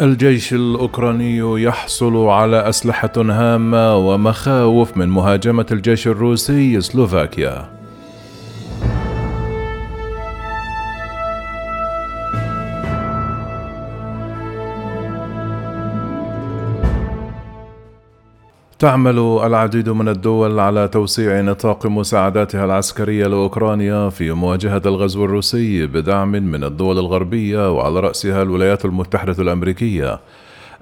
الجيش الأوكراني يحصل على أسلحة هامة ومخاوف من مهاجمة الجيش الروسي سلوفاكيا. تعمل العديد من الدول على توسيع نطاق مساعداتها العسكرية لأوكرانيا في مواجهة الغزو الروسي بدعم من الدول الغربية وعلى رأسها الولايات المتحدة الأمريكية.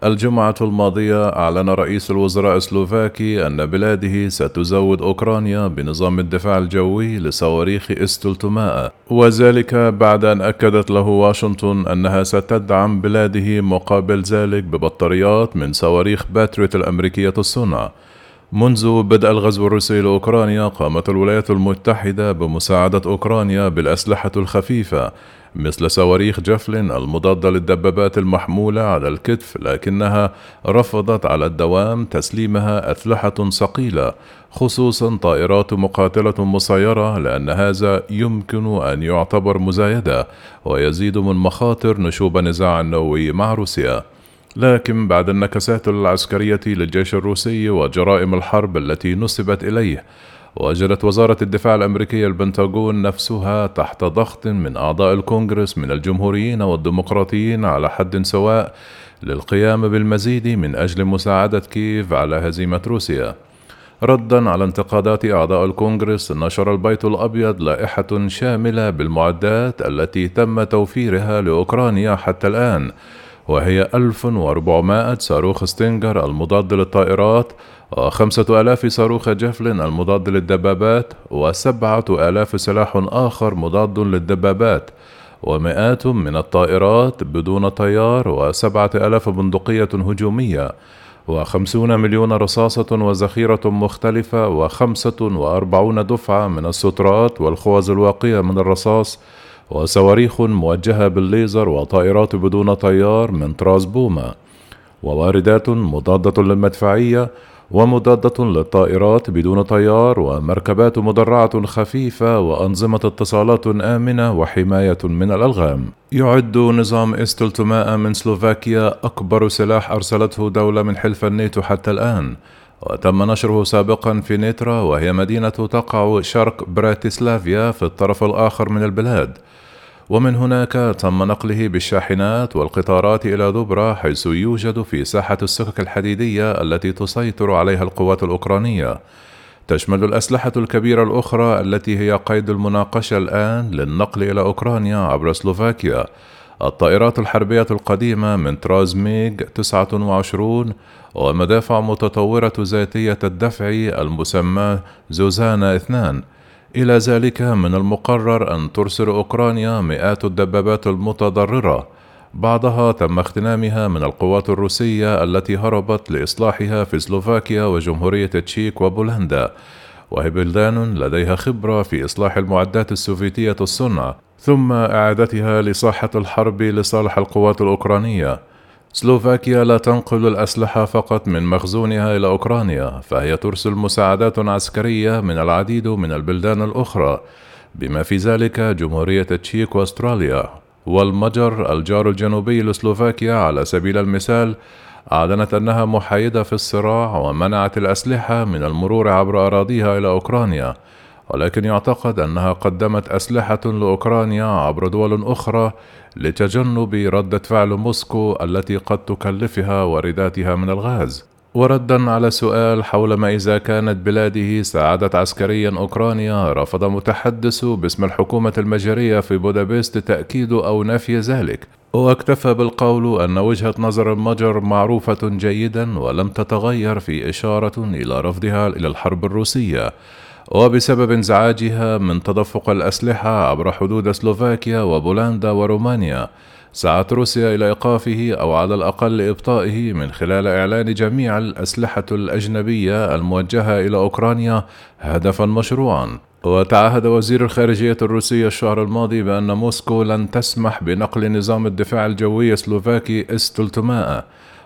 الجمعة الماضية أعلن رئيس الوزراء السلوفاكي أن بلاده ستزود أوكرانيا بنظام الدفاع الجوي لصواريخ إس 300 وذلك بعد أن أكدت له واشنطن أنها ستدعم بلاده مقابل ذلك ببطاريات من صواريخ باتريوت الأمريكية الصنع. منذ بدء الغزو الروسي لأوكرانيا قامت الولايات المتحدة بمساعدة أوكرانيا بالأسلحة الخفيفة مثل صواريخ جفلين المضادة للدبابات المحمولة على الكتف لكنها رفضت على الدوام تسليمها أسلحة ثقيلة خصوصا طائرات مقاتلة مسيرة لأن هذا يمكن أن يعتبر مزايدة ويزيد من مخاطر نشوب النزاع النووي مع روسيا. لكن بعد النكسات العسكرية للجيش الروسي وجرائم الحرب التي نسبت إليه وجدت وزارة الدفاع الأمريكية البنتاغون نفسها تحت ضغط من أعضاء الكونغرس من الجمهوريين والديمقراطيين على حد سواء للقيام بالمزيد من أجل مساعدة كييف على هزيمة روسيا. ردا على انتقادات أعضاء الكونغرس نشر البيت الأبيض لائحة شاملة بالمعدات التي تم توفيرها لأوكرانيا حتى الآن وهي 1400 صاروخ ستينجر المضاد للطائرات وخمسة آلاف صاروخ جفلن المضاد للدبابات وسبعة آلاف سلاح آخر مضاد للدبابات ومئات من الطائرات بدون طيار وسبعة آلاف بندقية هجومية وخمسون مليون رصاصة وذخيرة مختلفة وخمسة وأربعون دفعة من السترات والخوذ الواقية من الرصاص وصواريخ موجهة بالليزر وطائرات بدون طيار من طراز بوما وواردات مضادة للمدفعية ومضادة للطائرات بدون طيار ومركبات مدرعة خفيفة وأنظمة اتصالات آمنة وحماية من الألغام. يعد نظام 300 من سلوفاكيا أكبر سلاح أرسلته دولة من حلف الناتو حتى الآن، وتم نشره سابقا في نيترا وهي مدينة تقع شرق براتيسلافيا في الطرف الآخر من البلاد. ومن هناك تم نقله بالشاحنات والقطارات إلى دبرة حيث يوجد في ساحة السكك الحديدية التي تسيطر عليها القوات الأوكرانية تشمل الأسلحة الكبيرة الأخرى التي هي قيد المناقشة الآن للنقل إلى أوكرانيا عبر سلوفاكيا الطائرات الحربية القديمة من طراز ميغ 29 ومدافع متطورة ذاتية الدفع المسمى زوزانا 2 إلى ذلك من المقرر أن ترسل أوكرانيا مئات الدبابات المتضررة. بعضها تم اغتنامها من القوات الروسية التي هربت لإصلاحها في سلوفاكيا وجمهورية تشيك وبولندا. وهي بلدان لديها خبرة في إصلاح المعدات السوفيتية الصنع. ثم إعادتها لساحة الحرب لصالح القوات الأوكرانية. سلوفاكيا لا تنقل الأسلحة فقط من مخزونها إلى أوكرانيا، فهي ترسل مساعدات عسكرية من العديد من البلدان الأخرى، بما في ذلك جمهورية تشيك وأستراليا، والمجر الجار الجنوبي لسلوفاكيا على سبيل المثال أعلنت أنها محايدة في الصراع ومنعت الأسلحة من المرور عبر أراضيها إلى أوكرانيا، ولكن يعتقد أنها قدمت أسلحة لأوكرانيا عبر دول أخرى لتجنب ردة فعل موسكو التي قد تكلفها وارداتها من الغاز. وردا على سؤال حول ما إذا كانت بلاده ساعدت عسكريا أوكرانيا رفض متحدث باسم الحكومة المجرية في بودابست تأكيد أو نفي ذلك واكتفى بالقول أن وجهة نظر المجر معروفة جيدا ولم تتغير في إشارة إلى رفضها إلى الحرب الروسية وبسبب انزعاجها من تدفق الأسلحة عبر حدود سلوفاكيا وبولندا ورومانيا سعت روسيا إلى إيقافه أو على الأقل إبطائه من خلال إعلان جميع الأسلحة الأجنبية الموجهة إلى أوكرانيا هدفا مشروعا. وتعهد وزير الخارجية الروسي الشهر الماضي بأن موسكو لن تسمح بنقل نظام الدفاع الجوي السلوفاكي إس 300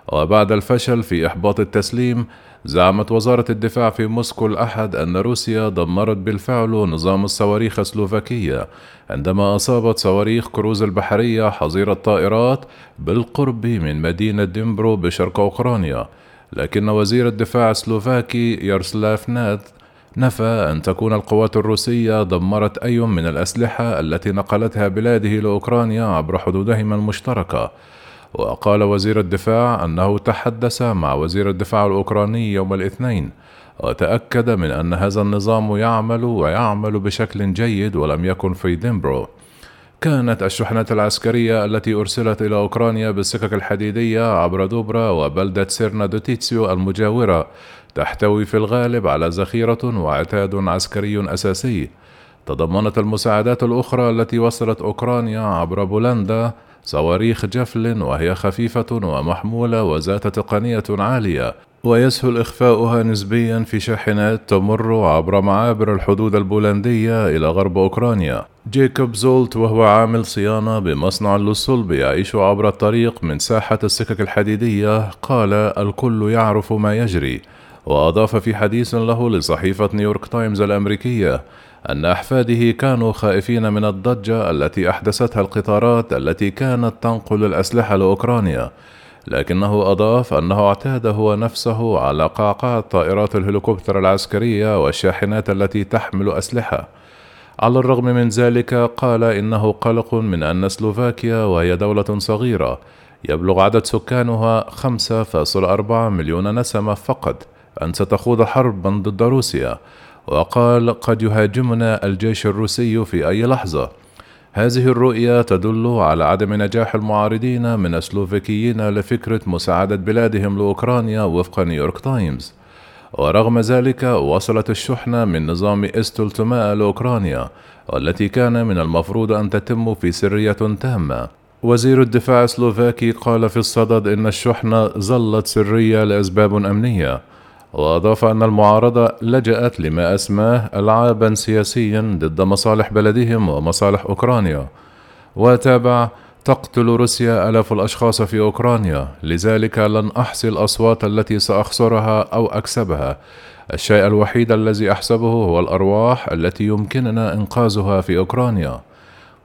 وبعد الفشل في إحباط التسليم زعمت وزارة الدفاع في موسكو الأحد أن روسيا دمرت بالفعل نظام الصواريخ السلوفاكية عندما أصابت صواريخ كروز البحرية حظيرة الطائرات بالقرب من مدينة دنيبرو بشرق أوكرانيا. لكن وزير الدفاع السلوفاكي ياروسلاف ناد نفى أن تكون القوات الروسية دمرت أي من الأسلحة التي نقلتها بلاده لأوكرانيا عبر حدودهما المشتركة. وقال وزير الدفاع أنه تحدث مع وزير الدفاع الأوكراني يوم الاثنين وتأكد من أن هذا النظام يعمل ويعمل بشكل جيد ولم يكن في دنيبرو. كانت الشحنات العسكرية التي أرسلت إلى أوكرانيا بالسكك الحديدية عبر دوبرا وبلدة تشيرنا ناد تيسو المجاورة تحتوي في الغالب على ذخيرة وعتاد عسكري أساسي. تضمنت المساعدات الأخرى التي وصلت أوكرانيا عبر بولندا صواريخ جافلين وهي خفيفة ومحمولة وذات تقنية عالية ويسهل إخفاؤها نسبيا في شاحنات تمر عبر معابر الحدود البولندية إلى غرب أوكرانيا. جيكوب زولت وهو عامل صيانة بمصنع للصلب يعيش عبر الطريق من ساحة السكك الحديدية قال الكل يعرف ما يجري. وأضاف في حديث له لصحيفة نيويورك تايمز الأمريكية أن أحفاده كانوا خائفين من الضجة التي أحدثتها القطارات التي كانت تنقل الأسلحة لأوكرانيا لكنه أضاف أنه اعتاد هو نفسه على قعقعة طائرات الهليكوبتر العسكرية والشاحنات التي تحمل أسلحة. على الرغم من ذلك قال إنه قلق من أن سلوفاكيا وهي دولة صغيرة يبلغ عدد سكانها 5.4 مليون نسمة فقط أن ستخوض حربا ضد روسيا وقال قد يهاجمنا الجيش الروسي في أي لحظة. هذه الرؤية تدل على عدم نجاح المعارضين من السلوفيكيين لفكرة مساعدة بلادهم لأوكرانيا وفق نيويورك تايمز. ورغم ذلك وصلت الشحنة من نظام إس 300 لأوكرانيا والتي كان من المفروض أن تتم في سرية تامة. وزير الدفاع السلوفاكي قال في الصدد إن الشحنة ظلت سرية لأسباب أمنية. وأضاف أن المعارضة لجأت لما أسماه ألعابا سياسية ضد مصالح بلدهم ومصالح أوكرانيا. وتابع تقتل روسيا آلاف الأشخاص في أوكرانيا. لذلك لن أحصي الأصوات التي سأخسرها أو أكسبها. الشيء الوحيد الذي أحسبه هو الأرواح التي يمكننا إنقاذها في أوكرانيا.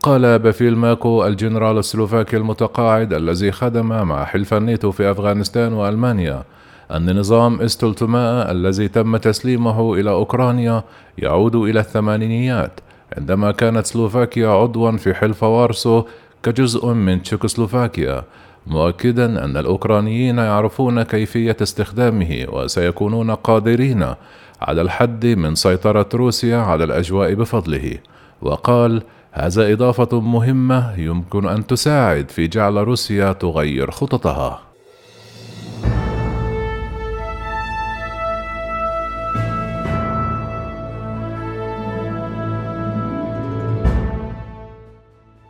قال بافيل ماكو الجنرال السلوفاكي المتقاعد الذي خدم مع حلف الناتو في أفغانستان وألمانيا. أن نظام استولتماء الذي تم تسليمه إلى أوكرانيا يعود إلى الثمانينيات عندما كانت سلوفاكيا عضوا في حلف وارسو كجزء من تشيكوسلوفاكيا مؤكدا أن الأوكرانيين يعرفون كيفية استخدامه وسيكونون قادرين على الحد من سيطرة روسيا على الأجواء بفضله. وقال هذا إضافة مهمة يمكن أن تساعد في جعل روسيا تغير خططها.